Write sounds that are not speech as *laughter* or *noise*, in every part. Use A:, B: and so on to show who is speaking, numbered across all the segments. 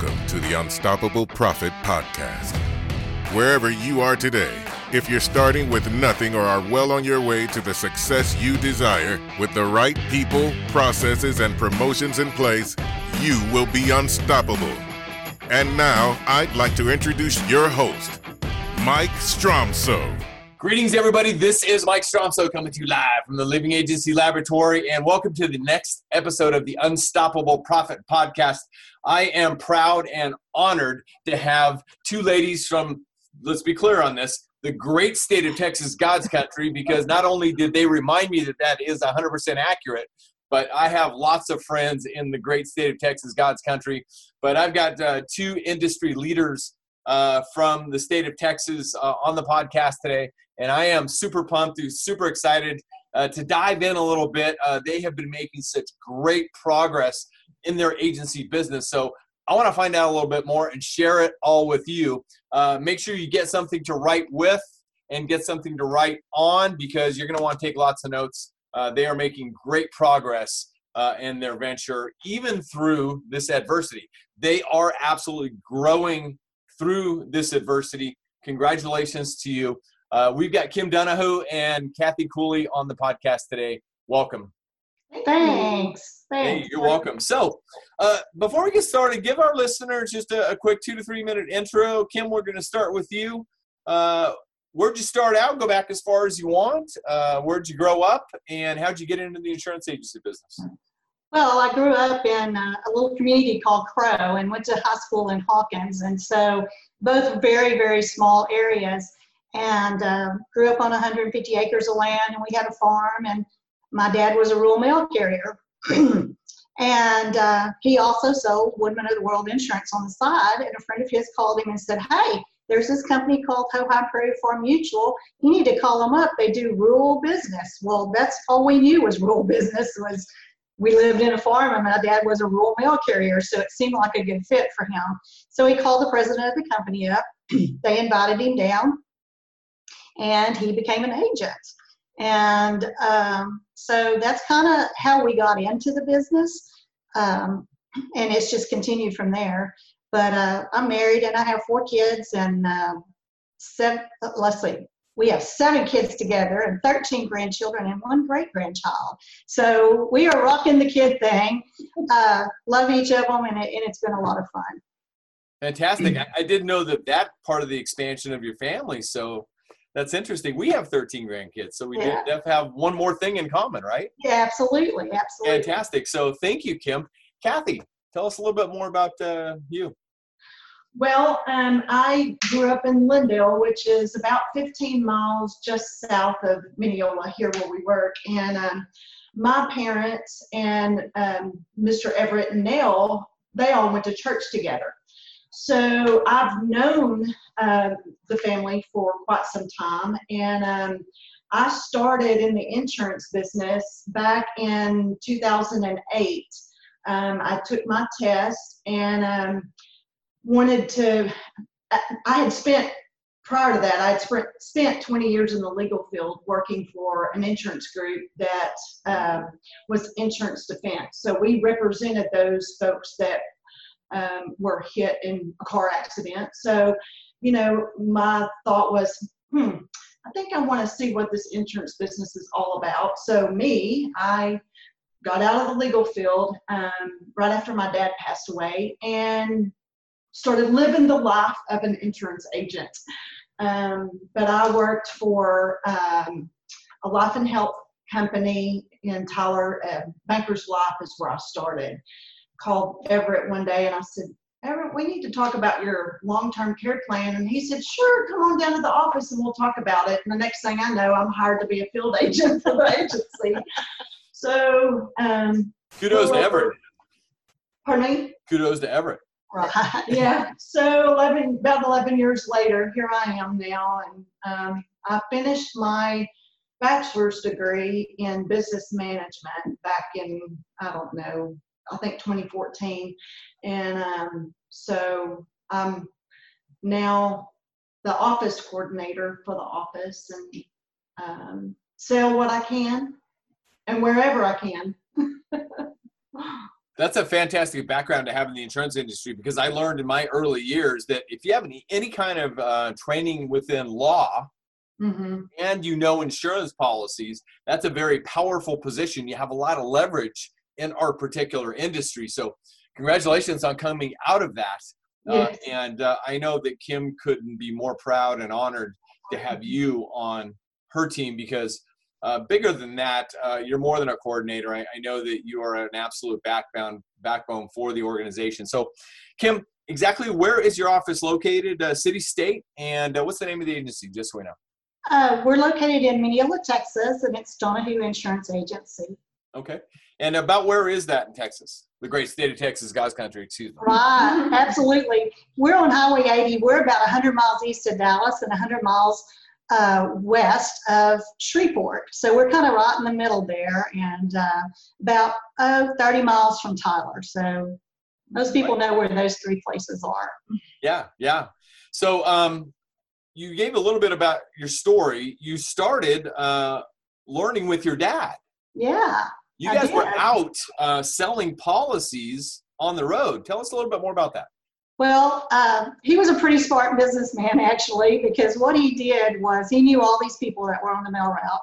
A: Welcome to the Unstoppable Profit Podcast. Wherever you are today, if you're starting with nothing or are well on your way to the success you desire with the right people, processes, and promotions in place, you will be unstoppable. And now, I'd like to introduce your host, Mike Stromsoe.
B: Greetings, everybody. This is Mike Stromsoe coming to you live from the Living Agency Laboratory, and welcome to the next episode of the Unstoppable Profit Podcast. I am proud and honored to have two ladies from, let's be clear on this, the great state of Texas, God's country, because not only did they remind me that that is 100% accurate, but I have lots of friends in the great state of Texas, God's country. But I've got uh, two industry leaders uh, from the state of Texas uh, on the podcast today and I am super pumped, super excited uh, to dive in a little bit. Uh, they have been making such great progress in their agency business. So I want to find out a little bit more and share it all with you. Uh, make sure you get something to write with and get something to write on because you're going to want to take lots of notes. Uh, they are making great progress uh, in their venture, even through this adversity. They are absolutely growing through this adversity. Congratulations to you. Uh, we've got Kim Donahue and Kathy Cooley on the podcast today. Welcome.
C: Thanks. Thanks.
B: Hey, you're welcome. So, uh, before we get started, give our listeners just a, a, quick two to three minute intro. Kim, we're going to start with you. Uh, where'd you start out? Go back as far as you want. Uh, where'd you grow up, and how'd you get into the insurance agency business?
C: Well, I grew up in a, a little community called Crow and went to high school in Hawkins, and so both very, very small areas and uh, grew up on 150 acres of land and we had a farm and my dad was a rural mail carrier *clears throat* and uh, he also sold Woodmen of the World insurance on the side and a friend of his called him and said hey there's this company called Hohi Prairie Farm Mutual. You need to call them up. They do rural business. Well, that's all we knew was rural business was we lived in a farm and my dad was a rural mail carrier, so it seemed like a good fit for him. So he called the president of the company up. *clears throat* they invited him down and he became an agent. And um, so that's kind of how we got into the business. Um, and it's just continued from there. But uh, I'm married and I have four kids and uh, seven, let's see, we have seven kids together and 13 grandchildren and one great grandchild. So we are rocking the kid thing. Uh, love each of them, and, it, and, it's been a lot of fun.
B: Fantastic. I, I, didn't know that that part of the expansion of your family. So that's interesting. We have 13 grandkids, so we yeah. definitely have one more thing in common, right?
C: Yeah, absolutely, absolutely.
B: Fantastic. So thank you, Kim. Kathy, tell us a little bit more about uh, you.
D: Well, um, I grew up in Lindale, which is about 15 miles just south of Mineola, here where we work. And um, my parents and um, Mr. Everett and Nell, they all went to church together. So I've known uh, the family for quite some time, and um, I started in the insurance business back in 2008. Um, I took my test and um, wanted to. I had spent prior to that, I had spent 20 years in the legal field working for an insurance group that um, was insurance defense. So we represented those folks that um, were hit in a car accident. So, you know, my thought was, hmm, I think I want to see what this insurance business is all about. So, me, I got out of the legal field um, right after my dad passed away and started living the life of an insurance agent. Um, but I worked for um, a life and health company in Tyler. Uh, Bankers Life is where I started called Everett one day and I said, Everett, we need to talk about your long-term care plan. And he said, sure, come on down to the office and we'll talk about it. And the next thing I know, I'm hired to be a field *laughs* agent for the agency. So, um,
B: kudos to Everett.
D: Pardon me?
B: Kudos to Everett.
D: Right. yeah. So 11, about 11 years later, here I am now. And um, I finished my bachelor's degree in business management back in, I don't know, I think 2014. And um, so I'm now the office coordinator for the office and um, sell what I can and wherever I can. *laughs*
B: That's a fantastic background to have in the insurance industry because I learned in my early years that if you have any, any kind of uh, training within law mm-hmm. and you know insurance policies, that's a very powerful position. You have a lot of leverage in our particular industry. So, congratulations on coming out of that. Uh, yes. Uh, and uh, I know that Kim couldn't be more proud and honored to have you on her team because uh, bigger than that, uh, you're more than a coordinator. I, I, know that you are an absolute backbone backbone for the organization. So, Kim, exactly where is your office located? Uh, city, state, and uh, what's the name of the agency? Just so we know.
C: Uh, we're located in Mineola, Texas, and it's Donahue Insurance Agency.
B: Okay, and about where is that in Texas? The great state of Texas, God's country. Excuse me.
C: Right, absolutely. We're on Highway 80. We're about 100 miles east of Dallas and 100 miles uh, west of Shreveport. So we're kind of right in the middle there and uh, about uh, 30 miles from Tyler. So most people know where those three places are.
B: Yeah, yeah. So um, you gave a little bit about your story. You started uh, learning with your dad.
C: Yeah.
B: You guys were out uh, selling policies on the road. Tell us a little bit more about that.
C: Well, um, he was a pretty smart businessman *laughs* actually, because what he did was he knew all these people that were on the mail route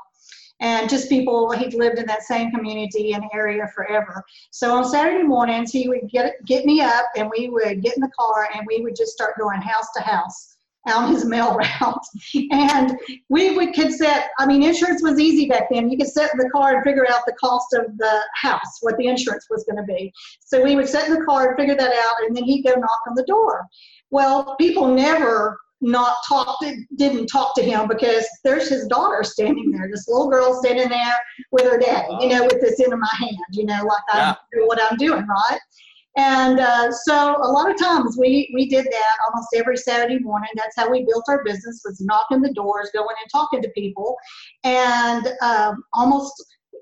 C: and just people he'd lived in that same community and area forever. So on Saturday mornings he would get get me up and we would get in the car and we would just start going house to house on his mail *laughs* route. and we would could set, I mean, insurance was easy back then. You could set in the car and figure out the cost of the house, what the insurance was going to be. So we would set in the car and figure that out, and then he'd go knock on the door. Well, people never not talked didn't talk to him because there's his daughter standing there this little girl standing there with her daddy you know with this in my hand you know like yeah. i do what i'm doing right and uh, so a lot of times we, we did that almost every Saturday morning. That's how we built our business was knocking the doors, going and talking to people. And um, almost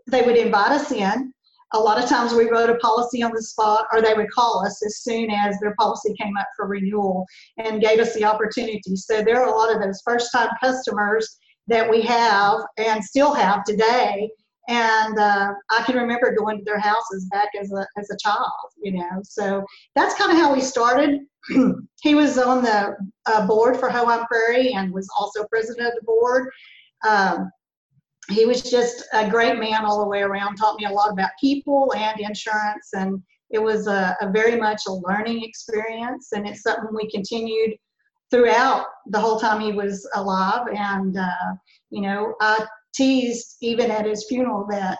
C: they would invite us in. A lot of times we wrote a policy on the spot or they would call us as soon as their policy came up for renewal and gave us the opportunity. So there are a lot of those first time customers that we have and still have today and uh, I can remember going to their houses back as a as a child, you know. So that's kind of how we started. *clears throat* he was on the uh, board for Hoan Prairie and was also president of the board. Um, he was just a great man all the way around. Taught me a lot about people and insurance, and it was a, a very much a learning experience. And it's something we continued throughout the whole time he was alive. And uh, you know, I teased even at his funeral that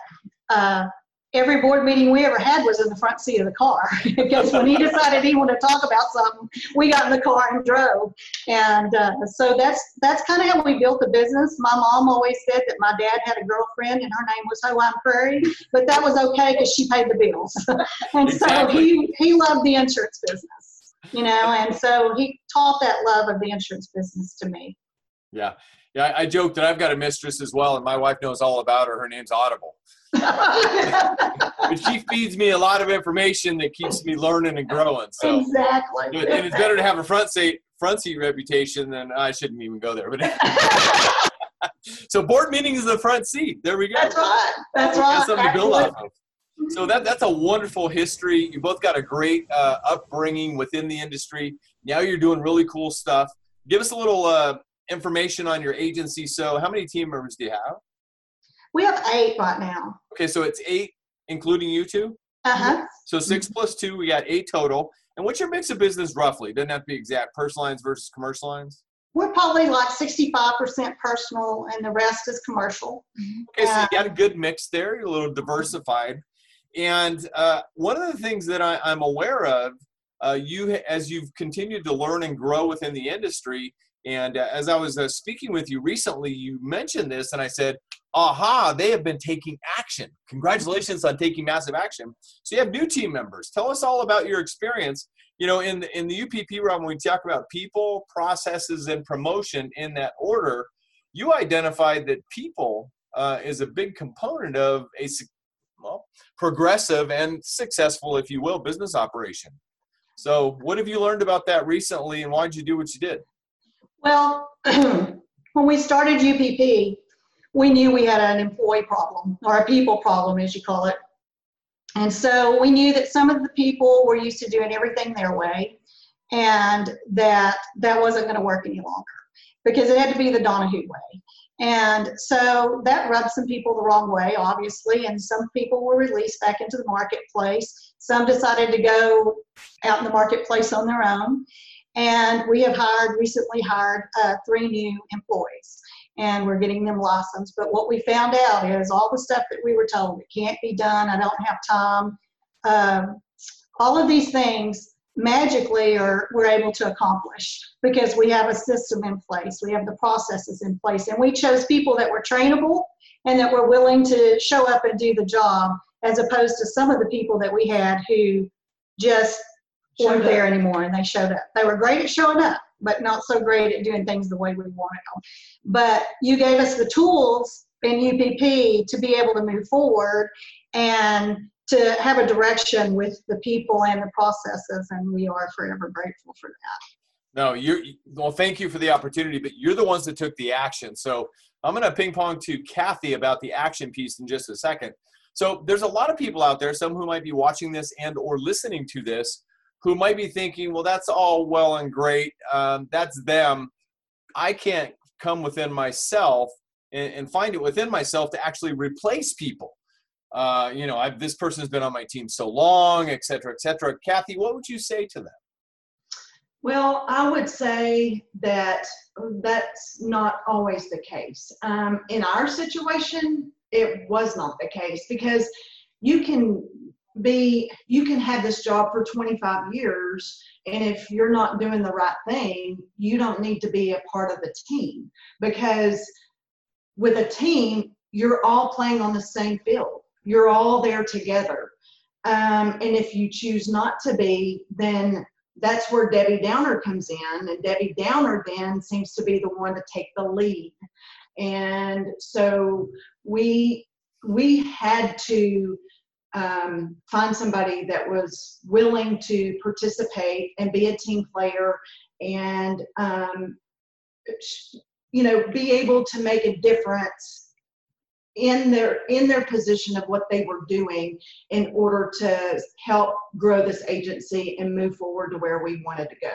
C: uh, every board meeting we ever had was in the front seat of the car *laughs* because when he decided he wanted to talk about something, we got in the car and drove. And uh, so that's that's kind of how we built the business. My mom always said that my dad had a girlfriend and her name was Hoan Prairie, but that was okay because she paid the bills. *laughs* and exactly. so he he loved the insurance business, you know, and so he taught that love of the insurance business to me.
B: Yeah. Yeah, I, I joke that I've got a mistress as well, and my wife knows all about her. Her name's Audible. but she feeds me a lot of information that keeps me learning and growing. So
C: exactly.
B: And it's better to have a front seat front seat reputation than I shouldn't even go there. But *laughs* so board meeting is the front seat. There we go.
C: That's right. That's right.
B: something to build off of. So that that's a wonderful history. You both got a great uh, upbringing within the industry. Now you're doing really cool stuff. Give us a little uh, information on your agency. So, how many team members do you have?
C: We have eight right now.
B: Okay, so it's eight, including you two.
C: Uh huh.
B: So 6 plus two, we got eight total. And what's your mix of business roughly? Doesn't have to be exact. Personal lines versus commercial lines.
C: We're probably like 65% personal, and the rest is commercial.
B: Okay, so you got a good mix there. You're a little diversified. And uh, one of the things that I, am aware of, uh, you as you've continued to learn and grow within the industry, and uh, as I was uh, speaking with you recently, you mentioned this, and I said, aha, they have been taking action. Congratulations on taking massive action. So you have new team members. Tell us all about your experience. You know, in the, in the UPP realm, when we talk about people, processes, and promotion in that order, you identified that people uh, is a big component of a well, progressive and successful, if you will, business operation. So, what have you learned about that recently, and why did you do what you did?
C: Well, *clears throat* when we started UPP, we knew we had an employee problem or a people problem, as you call it. And so we knew that some of the people were used to doing everything their way and that that wasn't going to work any longer because it had to be the Donahue way. And so that rubbed some people the wrong way, obviously, and some people were released back into the marketplace. Some decided to go out in the marketplace on their own. And we have hired, recently hired uh, three new employees, and we're getting them licensed. But what we found out is all the stuff that we were told, it can't be done, I don't have time, um, all of these things magically are we're able to accomplish because we have a system in place we have the processes in place and we chose people that were trainable and that were willing to show up and do the job as opposed to some of the people that we had who just weren't there anymore and they showed up they were great at showing up but not so great at doing things the way we wanted them but you gave us the tools in UPP to be able to move forward and to have a direction with the people and the processes, and we are forever grateful for that.
B: No, you're well. Thank you for the opportunity, but you're the ones that took the action. So I'm going to ping pong to Kathy about the action piece in just a second. So there's a lot of people out there, some who might be watching this and or listening to this, who might be thinking, "Well, that's all well and great. Um, that's them. I can't come within myself and, and find it within myself to actually replace people." uh, you know, I've, this person has been on my team so long, et cetera, et cetera. Kathy, what would you say to them?
D: Well, I would say that that's not always the case. Um, in our situation, it was not the case because you can be you can have this job for 25 years and if you're not doing the right thing you don't need to be a part of the team because with a team you're all playing on the same field you're all there together. Um, and if you choose not to be, then that's where Debbie Downer comes in. And Debbie Downer then seems to be the one to take the lead. And so we we had to um, find somebody that was willing to participate and be a team player and um, you know be able to make a difference in their in their position of what they were doing in order to help grow this agency and move forward to where we wanted to go.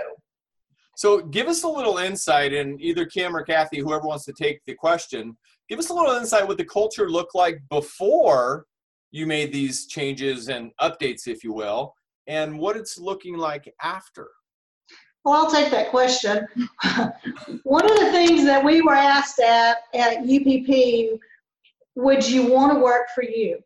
B: So give us a little insight and either Kim or Kathy, whoever wants to take the question, give us a little insight what the culture looked like before you made these changes and updates, if you will, and what it's looking like after.
C: Well, I'll take that question. *laughs* One of the things that we were asked at at UPP would you want to work for you?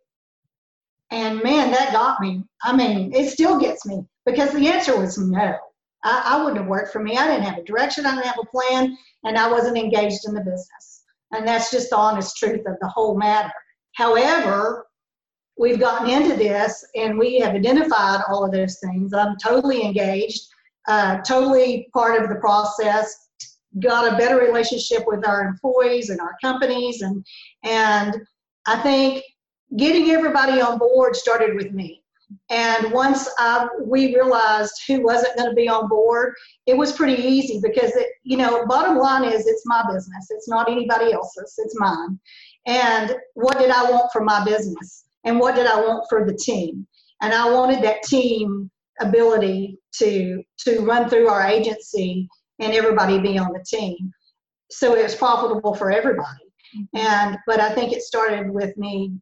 C: And man, that got me. I mean, it still gets me because the answer was no. I, I wouldn't have worked for me. I didn't have a direction, I didn't have a plan, and I wasn't engaged in the business. And that's just the honest truth of the whole matter. However, we've gotten into this and we have identified all of those things. I'm totally engaged, uh, totally part of the process, got a better relationship with our employees and our companies and and I think getting everybody on board started with me. And once I, we realized who wasn't going to be on board, it was pretty easy because it, you know, bottom line is it's my business. It's not anybody else's. It's mine. And what did I want for my business? And what did I want for the team? And I wanted that team ability to to run through our agency and everybody be on the team. So it was profitable for everybody. Mm-hmm. And but I think it started with me,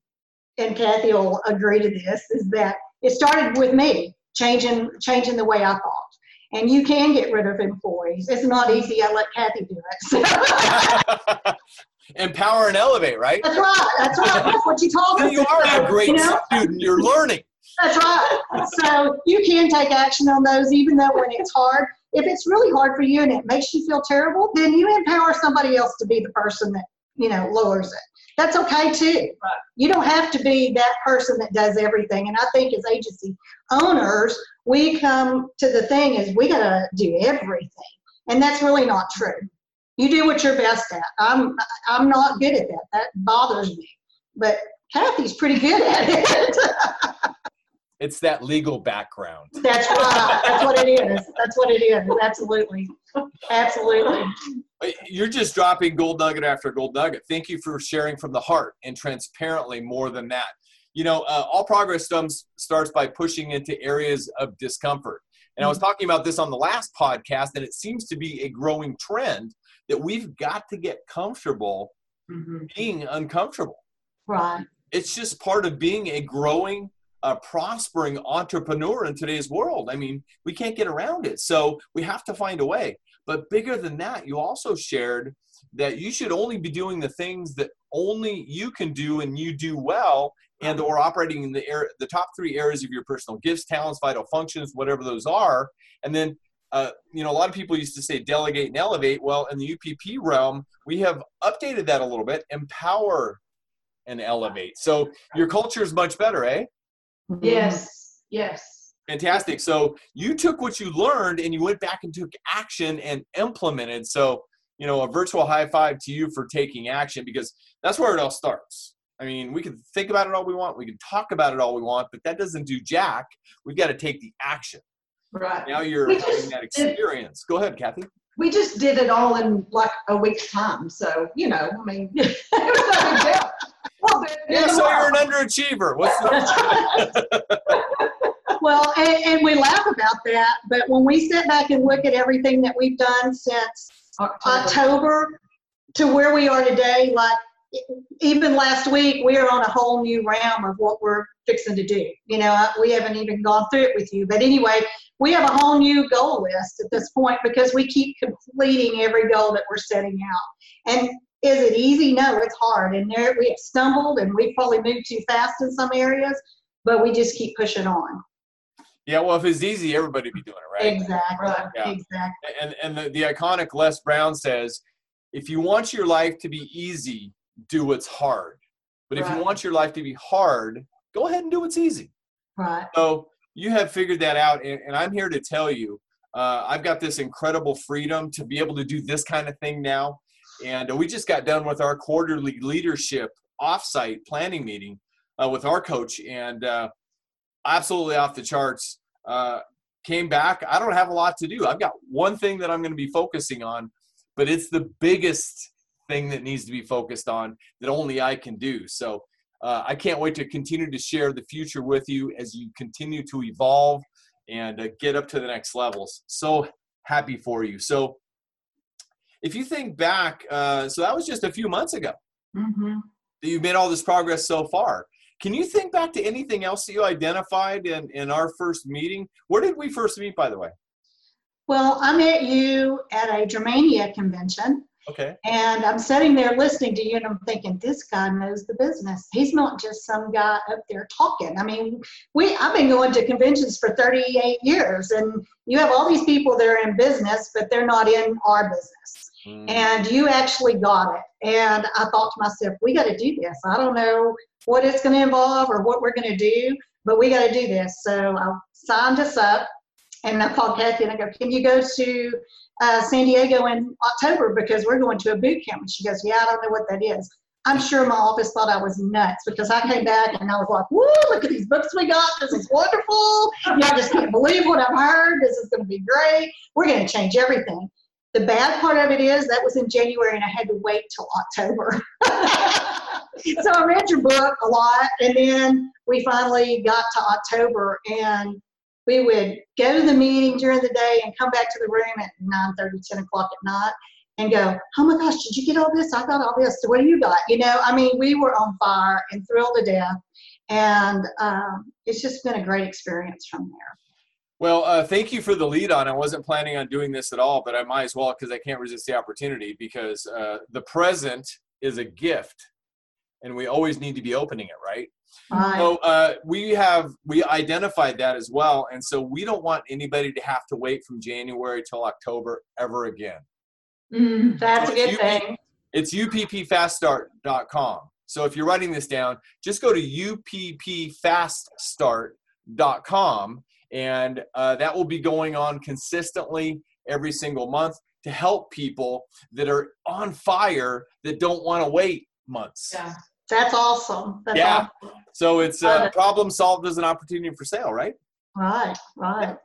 C: and Kathy will agree to this, is that it started with me changing changing the way I thought. And you can get rid of employees. It's not easy. I let Kathy do
B: it. *laughs* *laughs* Empower and elevate, right?
C: That's right. That's right. That's what you told
B: me. You are a great you know? student. You're learning.
C: That's right. So you can take action on those, even though when it's hard. If it's really hard for you and it makes you feel terrible, then you empower somebody else to be the person that you know, lowers it. That's okay too. You don't have to be that person that does everything. And I think as agency owners, we come to the thing is we gotta do everything. And that's really not true. You do what you're best at. I'm I'm not good at that. That bothers me. But Kathy's pretty good at it. *laughs*
B: it's that legal background.
C: That's right. That's what it is. That's what it is. Absolutely. Absolutely.
B: You're just dropping gold nugget after gold nugget. Thank you for sharing from the heart and transparently more than that. you know, uh, all progress starts by pushing into areas of discomfort. And I was talking about this on the last podcast, and it seems to be a growing trend that we've got to get comfortable
D: Mm-hmm.
B: being uncomfortable.
C: Right.
B: It's just part of being a growing, uh, prospering entrepreneur in today's world. I mean, we can't get around it. So we have to find a way. But bigger than that, you also shared that you should only be doing the things that only you can do and you do well and or operating in the air, the top three areas of your personal gifts talents vital functions whatever those are and then uh, you know a lot of people used to say delegate and elevate well in the UPP realm we have updated that a little bit empower and elevate so your culture is much better eh
C: Mm-hmm.
D: Yes, yes.
B: Fantastic. So you took what you learned and you went back and took action and implemented. So, you know, a virtual high five to you for taking action because that's where it all starts. I mean, we can think about it all we want, we can talk about it all we want, but that doesn't do jack. We've got to take the action.
D: Right.
B: Now you're
D: We
B: having
D: just
B: that
D: did-
B: experience. Go ahead, Kathy.
D: We just did it all in like a week's time. So, you know, I mean, *laughs* it was no big deal. Well,
B: Yeah, so you're an underachiever. What's the *laughs*
C: Well, and, and we laugh about that, but when we sit back and look at everything that we've done since October to where we are today, like even last week, we are on a whole new realm of what we're fixing to do. You know, we haven't even gone through it with you, but anyway, we have a whole new goal list at this point because we keep completing every goal that we're setting out. And is it easy? No, it's hard. And there we have stumbled and we've probably moved too fast in some areas, but we just keep pushing on.
B: Yeah, well, if it's easy, everybody would be doing it, right?
C: Exactly.
D: Right.
B: Yeah.
C: Exactly.
B: and and the, the iconic Les Brown says, if you want your life to be easy, do what's hard. But if you want your life to be hard, go ahead and do what's easy.
C: Right.
B: So you have figured that out, and, and I'm here to tell you, uh, I've got this incredible freedom to be able to do this kind of thing now. And uh, we just got done with our quarterly leadership offsite planning meeting uh, with our coach, and uh, absolutely off the charts. Uh, came back. I don't have a lot to do. I've got one thing that I'm going to be focusing on, but it's the biggest thing that needs to be focused on that only I can do. So uh, I can't wait to continue to share the future with you as you continue to evolve and uh, get up to the next levels. So happy for you. So if you think back, uh, so that was just a few months ago
D: Mm-hmm.
B: that you've made all this progress so far. Can you think back to anything else that you identified in, in our first meeting? Where did we first meet, by the way?
C: Well, I met you at a Germania convention,
B: Okay.
C: and I'm sitting there listening to you, and I'm thinking, this guy knows the business. He's not just some guy up there talking. I mean, we I've been going to conventions for 38 years, and you have all these people that are in business, but they're not in our business.
B: Mm.
C: and you actually got it. And I thought to myself, we got to do this. I don't know what it's going to involve or what we're going to do, but we got to do this. So I signed us up and I called Kathy and I go, Can you go to uh, San Diego in October because we're going to a boot camp? And she goes, Yeah, I don't know what that is. I'm sure my office thought I was nuts because I came back and I was like, Woo, look at these books we got. This is wonderful. I just can't believe what I've heard. This is going to be great. We're going to change everything. The bad part of it is that was in January and I had to wait till October. *laughs* so I read your book a lot and then we finally got to October and we would go to the meeting during the day and come back to the room at 9 30, 10 o'clock at night and go, Oh my gosh, did you get all this? I got all this. So what do you got? You know, I mean, we were on fire and thrilled to death. And um, it's just been a great experience from there.
B: Well, uh, thank you for the lead on. I wasn't planning on doing this at all, but I might as well because I can't resist the opportunity because uh, the present is a gift and we always need to be opening it, right?
C: Right.
B: So uh, we have we identified that as well, and so we don't want anybody to have to wait from January till October ever again.
D: Mm.
C: That's a
B: so
C: good
B: you-
C: thing.
B: It's uppfaststart.com. So if you're writing this down, just go to uppfaststart.com, and uh, that will be going on consistently every single month to help people that are on fire that don't want to wait months.
D: Yeah.
C: That's awesome. That's
B: Yeah.
C: awesome.
B: So it's
C: Love
B: uh, problem solved as an opportunity for sale, right?
C: Right, right.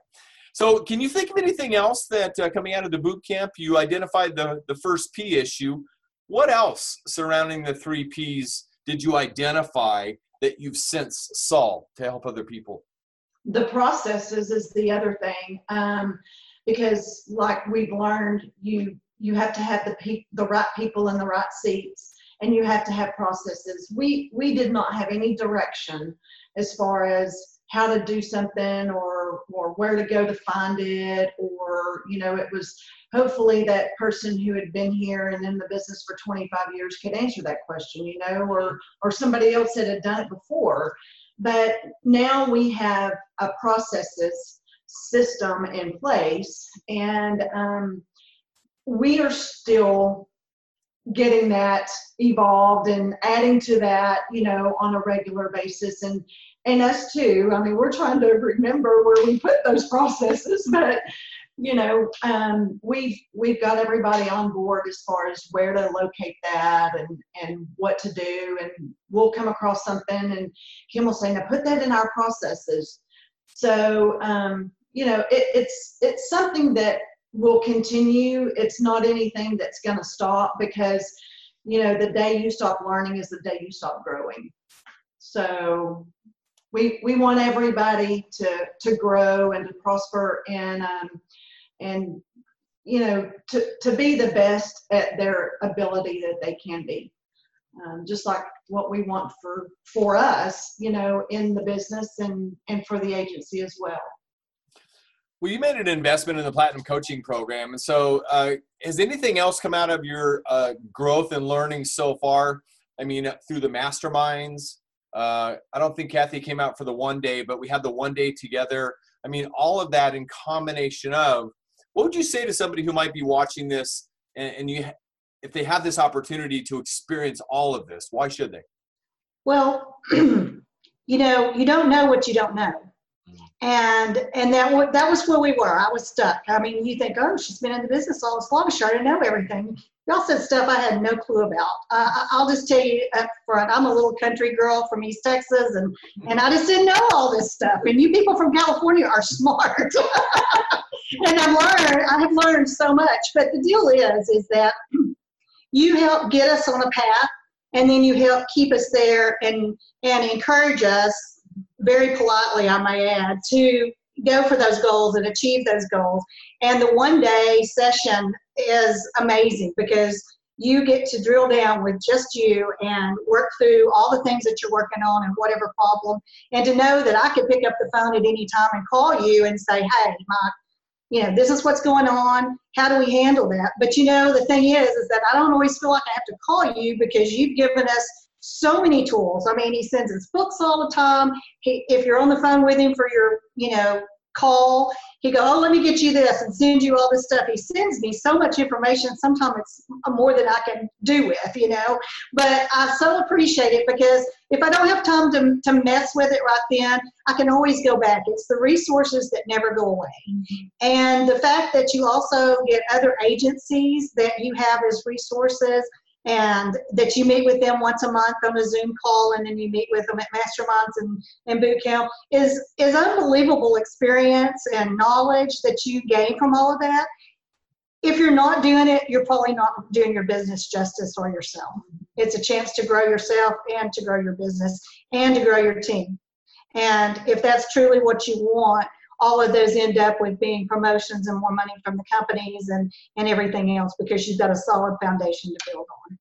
B: So, can you think of anything else that uh, coming out of the boot camp you identified the the first P issue? What else surrounding the three Ps did you identify that you've since solved to help other people?
D: The processes is the other thing, um, because like we've learned, you you have to have the pe- the right people in the right seats, and you have to have processes. We we did not have any direction as far as how to do something or or where to go to find it or you know it was hopefully that person who had been here and in the business for 25 years could answer that question you know or or somebody else that had done it before but now we have a processes system in place and um, we are still getting that evolved and adding to that you know on a regular basis and and us too. I mean, we're trying to remember where we put those *laughs* processes, but you know, um, we've we've got everybody on board as far as where to locate that and and what to do, and we'll come across something, and Kim will say, "Now put that in our processes." So um, you know, it, it's it's something that will continue. It's not anything that's going to stop because you know the day you stop learning is the day you stop growing. So we we want everybody to to grow and to prosper and um, and you know to to be the best at their ability that they can be um, just like what we want for for us you know in the business and and for the agency as well
B: well you made an investment in the platinum coaching program and so uh, has anything else come out of your uh, growth and learning so far i mean through the masterminds uh, I don't think Kathy came out for the one day, but we had the one day together. I mean, all of that in combination of what would you say to somebody who might be watching this and, and you, if they have this opportunity to experience all of this, why should they?
C: Well, *clears throat* you know, you don't know what you don't know. And and that that was where we were. I was stuck. I mean, you think, oh, she's been in the business all this long. She already know everything. Y'all said stuff I had no clue about. Uh, I'll just tell you up front, I'm a little country girl from East Texas, and, and I just didn't know all this stuff. And you people from California are smart. *laughs* and I've learned, I have learned so much. But the deal is, is that *clears throat* you help get us on a path, and then you help keep us there and, and encourage us, very politely, I may add, to go for those goals and achieve those goals. And the one day session is amazing because you get to drill down with just you and work through all the things that you're working on and whatever problem. And to know that I could pick up the phone at any time and call you and say, hey, my, you know, this is what's going on. How do we handle that? But you know, the thing is, is that I don't always feel like I have to call you because you've given us so many tools. I mean, he sends us books all the time. He, if you're on the phone with him for your, you know, call. He go, oh, let me get you this and send you all this stuff. He sends me so much information. Sometimes it's more than I can do with, you know. But I so appreciate it because if I don't have time to, to mess with it right then, I can always go back. It's the resources that never go away. Mm-hmm. And the fact that you also get other agencies that you have as resources and that you meet with them once a month on a Zoom call, and then you meet with them at masterminds and, and boot camp is is unbelievable experience and knowledge that you gain from all of that. If you're not doing it, you're probably not doing your business justice or yourself. It's a chance to grow yourself and to grow your business and to grow your team. And if that's truly what you want, all of those end up with being promotions and more money from the companies and and everything else because you've got a solid foundation to build on.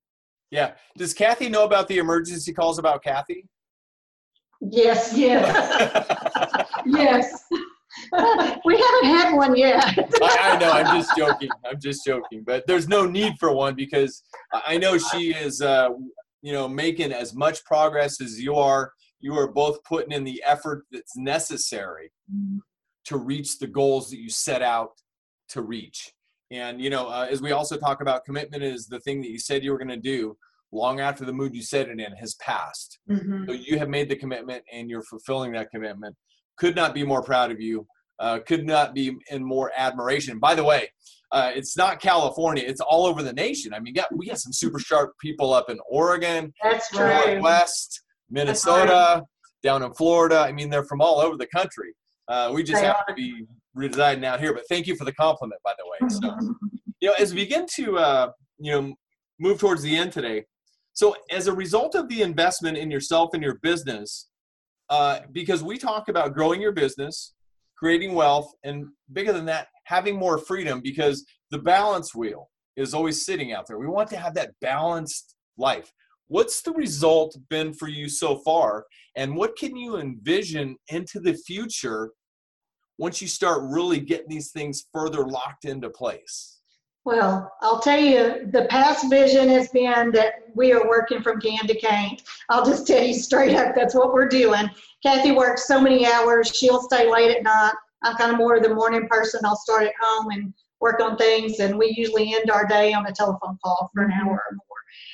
B: Yeah. Does Kathy know about the emergency calls about Kathy?
C: Yes, yes. *laughs* yes. we haven't had one yet.
B: I, I, know. I'm just joking. I'm just joking. But there's no need for one because I know she is, uh, you know, making as much progress as you are. You are both putting in the effort that's necessary mm-hmm to reach the goals that you set out to reach. And you know, uh, as we also talk about, commitment is the thing that you said you were going to do long after the mood you set it in has passed. Mm-hmm. So you have made the commitment and you're fulfilling that commitment. Could not be more proud of you. Uh, could not be in more admiration. By the way, uh, it's not California; it's all over the nation. I mean, got, we got some super sharp people up in Oregon,
C: That's right.
B: West, Minnesota, down in Florida. I mean, they're from all over the country. Uh, we just they are. to be residing out here. But thank you for the compliment, by the way. So, you know, as we begin to uh, you know move towards the end today, So, as a result of the investment in yourself and your business, uh, because we talk about growing your business, creating wealth, and bigger than that, having more freedom because the balance wheel is always sitting out there. We want to have that balanced life. What's the result been for you so far? And what can you envision into the future once you start really getting these things further locked into place?
C: Well, I'll tell you, the past vision has been that we are working from can to cane. I'll just tell you straight up, that's what we're doing. Kathy works so many hours, she'll stay late at night. I'm kind of more of the morning person. I'll start at home and work on things, and we usually end our day on a telephone call for an hour or.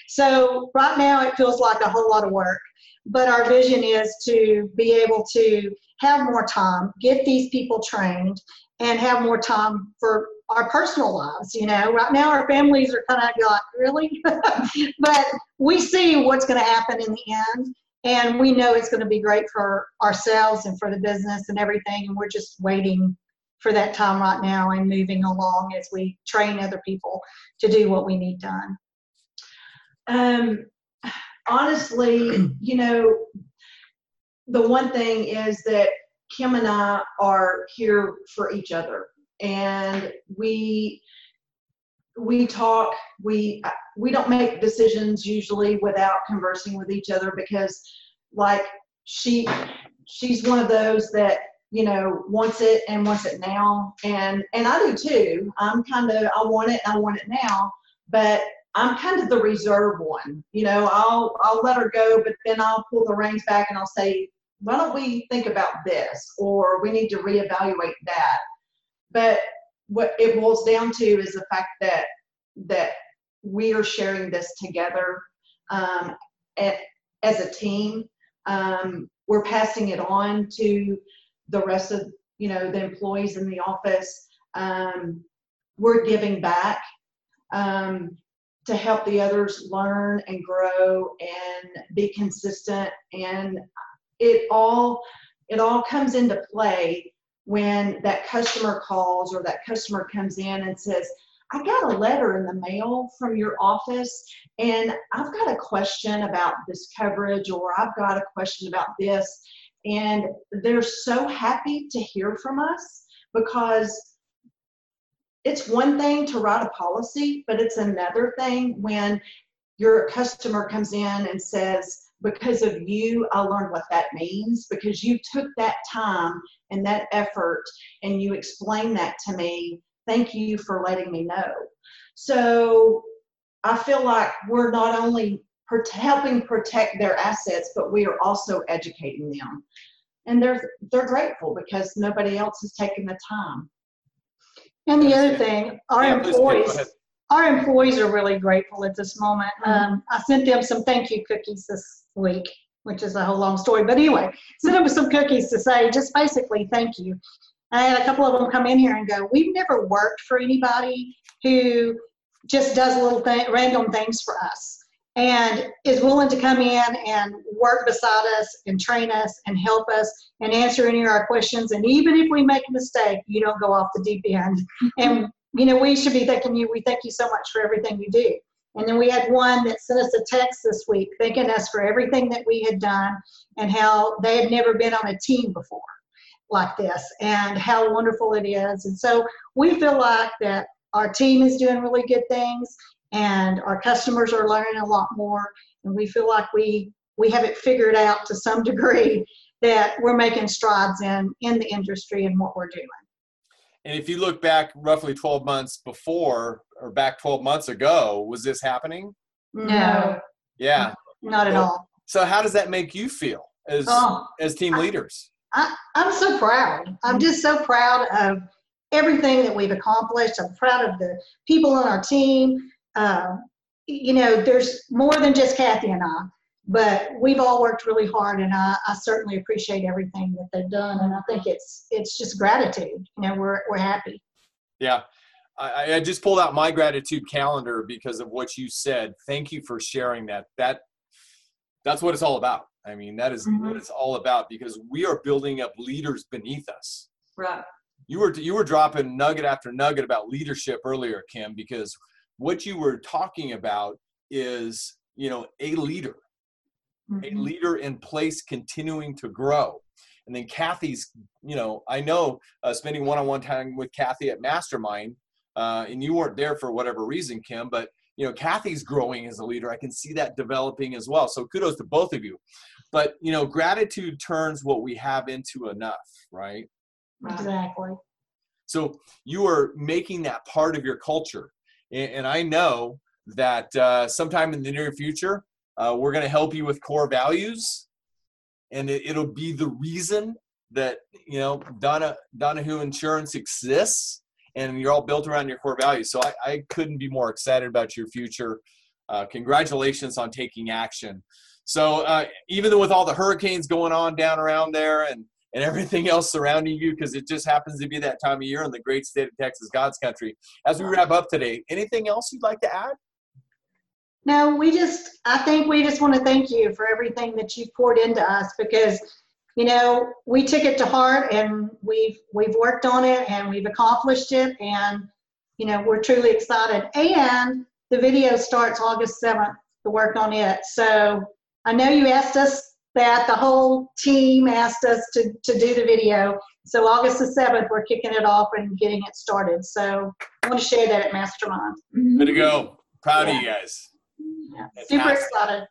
C: So right now it feels like a whole lot of work, but our vision is to be able to have more time, get these people trained, and have more time for our personal lives. You know, right now our families are kind of like, really? *laughs* but we see what's going to happen in the end. And we know it's going to be great for ourselves and for the business and everything. And we're just waiting for that time right now and moving along as we train other people to do what we need done.
D: Um, honestly, *clears throat* you know, the one thing is that Kim and I are here for each other, and we we talk. We we don't make decisions usually without conversing with each other because, like, she she's one of those that you know wants it and wants it now, and and I do too. I'm kind of I want it and I want it now, but I'm kind of the reserve one. You know, I'll I'll let her go, but then I'll pull the reins back and I'll say, why don't we think about this? Or we need to reevaluate that. But what it boils down to is the fact that that we are sharing this together um, at, as a team. Um, we're passing it on to the rest of you know the employees in the office. Um, we're giving back. Um, to help the others learn and grow and be consistent and it all it all comes into play when that customer calls or that customer comes in and says I got a letter in the mail from your office and I've got a question about this coverage or I've got a question about this. And they're so happy to hear from us because it's one thing to write a policy, but it's another thing when your customer comes in and says, because of you, I learned what that means because you took that time and that effort and you explained that to me. Thank you for letting me know. So I feel like we're not only helping protect their assets, but we are also educating them. And they're they're grateful because nobody else has taken the time.
C: And the other thing, our
B: Yeah,
C: employees, our employees are really grateful at this moment. Um, I sent them some thank you cookies this week, which is a whole long story. But anyway, sent them some cookies to say just basically thank you. I had a couple of them come in here and go, we've never worked for anybody who just does little thing, random things for us and is willing to come in and work beside us and train us and help us and answer any of our questions. And even if we make a mistake, you don't go off the deep end. Mm-hmm. And you know, we should be thanking you. We thank you so much for everything you do. And then we had one that sent us a text this week thanking us for everything that we had done and how they had never been on a team before like this and how wonderful it is. And so we feel like that our team is doing really good things and our customers are learning a lot more and we feel like we we have it figured out to some *laughs* degree that we're making strides in in the industry and what we're doing.
B: And if you look back roughly 12 months before or back 12 months ago, was this happening?
C: No,
B: Yeah.
C: not at all.
B: So how does that make you feel as
C: Oh,
B: as team leaders?
C: I, I'm so proud. I'm just so proud of everything that we've accomplished. I'm proud of the people on our team. Um, you know, there's more than just Kathy and I, but we've all worked really hard, and I, I certainly appreciate everything that they've done. And I think it's it's just gratitude. You know, we're we're happy.
B: Yeah. I, I just pulled out my gratitude calendar because of what you said. Thank you for sharing that. That that's what it's all about. I mean, that is
C: Mhm.
B: what it's all about because we are building up leaders beneath us.
D: Right.
B: You were you were dropping nugget after nugget about leadership earlier, Kim, because what you were talking about is you know, a leader, a
D: Mhm.
B: leader in place continuing to grow. And then Kathy's, you know, I know uh, spending one-on-one time with Kathy at Mastermind, uh, and you weren't there for whatever reason, Kim, but you know, Kathy's growing as a leader. I can see that developing as well. So kudos to both of you. But you know, gratitude turns what we have into enough? Right.
C: Exactly.
B: So you are making that part of your culture. And, I know that uh, sometime in the near future, uh, we're going to help you with core values. And it, it'll be the reason that, you know, Donna, Donahue Insurance exists and you're all built around your core values. So I, I couldn't be more excited about your future. Uh, congratulations on taking action. So uh, even though with all the hurricanes going on down around there and and everything else surrounding you because it just happens to be that time of year in the great state of Texas, God's country. As we wrap up today, anything else you'd like to add?
C: No, we just, I think we just want to thank you for everything that you poured into us because, you know, we took it to heart and we've, we've worked on it and we've accomplished it and, you know, we're truly excited. And the video starts August 7th, the work on it. So I know you asked us that, the whole team asked us to, to do the video. So August the 7th, we're kicking it off and getting it started. So I want to share that at Mastermind.
B: Good to go. Proud of you guys.
C: Yeah. Super
B: Fantastic.
C: excited.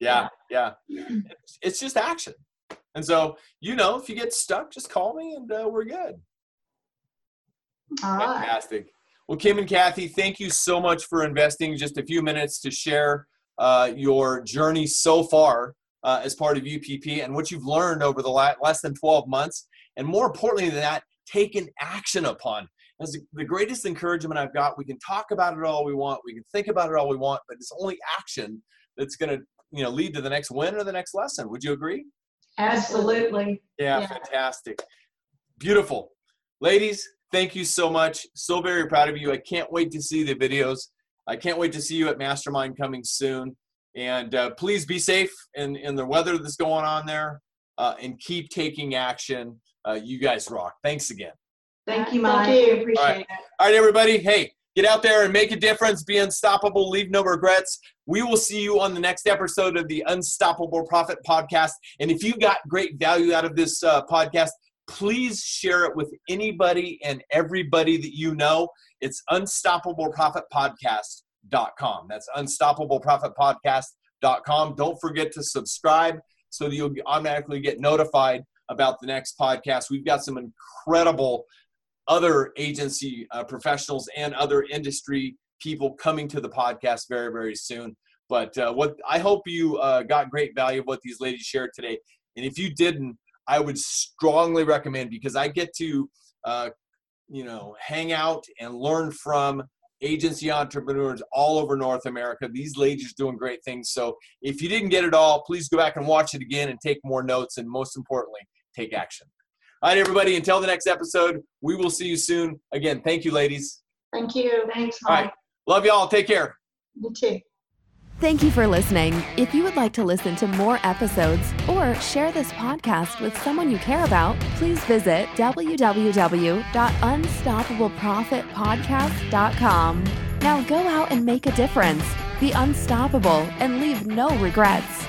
B: Yeah, yeah. It's, it's just action. And so, you know, if you get stuck, just call me and uh, we're good.
C: All right.
B: Fantastic. Well, Kim and Kathy, thank you so much for investing just a few minutes to share uh, your journey so far uh, as part of UPP and what you've learned over the la- less than 12 months. And more importantly than that, taken action upon. That's the- the greatest encouragement I've got. We can talk about it all we want, we can think about it all we want, but it's only action that's going to you know lead to the next win or the next lesson. Would you agree?
D: Absolutely.
B: Yeah,
C: Yeah.
B: fantastic. Beautiful. Ladies, thank you so much. So very proud of you. I can't wait to see the videos. I can't wait to see you at Mastermind coming soon. And uh, please be safe in, in the weather that's going on there uh, and keep taking action. Uh, you guys rock. Thanks again.
D: Thank you, Mike.
C: Thank you.
D: Appreciate
B: All right.
D: it.
B: All right, everybody. Hey, get out there and make a difference. Be unstoppable. Leave no regrets. We will see you on the next episode of the Unstoppable Profit Podcast. And if you got great value out of this uh, podcast, please share it with anybody and everybody that you know. It's unstoppableprofitpodcast.com. That's unstoppableprofitpodcast.com. Don't forget to subscribe so that you'll automatically get notified about the next podcast. We've got some incredible other agency uh, professionals and other industry people coming to the podcast very very soon but uh, what i hope you uh, got great value of what these ladies shared today and if you didn't i would strongly recommend because i get to uh, you know hang out and learn from agency entrepreneurs all over north america these ladies doing great things so if you didn't get it all please go back and watch it again and take more notes and most importantly take action all right, everybody, until the next episode, we will see you soon. Again, thank you, ladies.
C: Thank you.
D: Thanks,
B: All
D: Mike.
B: right. Love y'all. Take care.
C: You too.
E: Thank you for listening. If you would like to listen to more episodes or share this podcast with someone you care about, please visit www.unstoppableprofitpodcast.com. Now go out and make a difference. Be unstoppable and leave no regrets.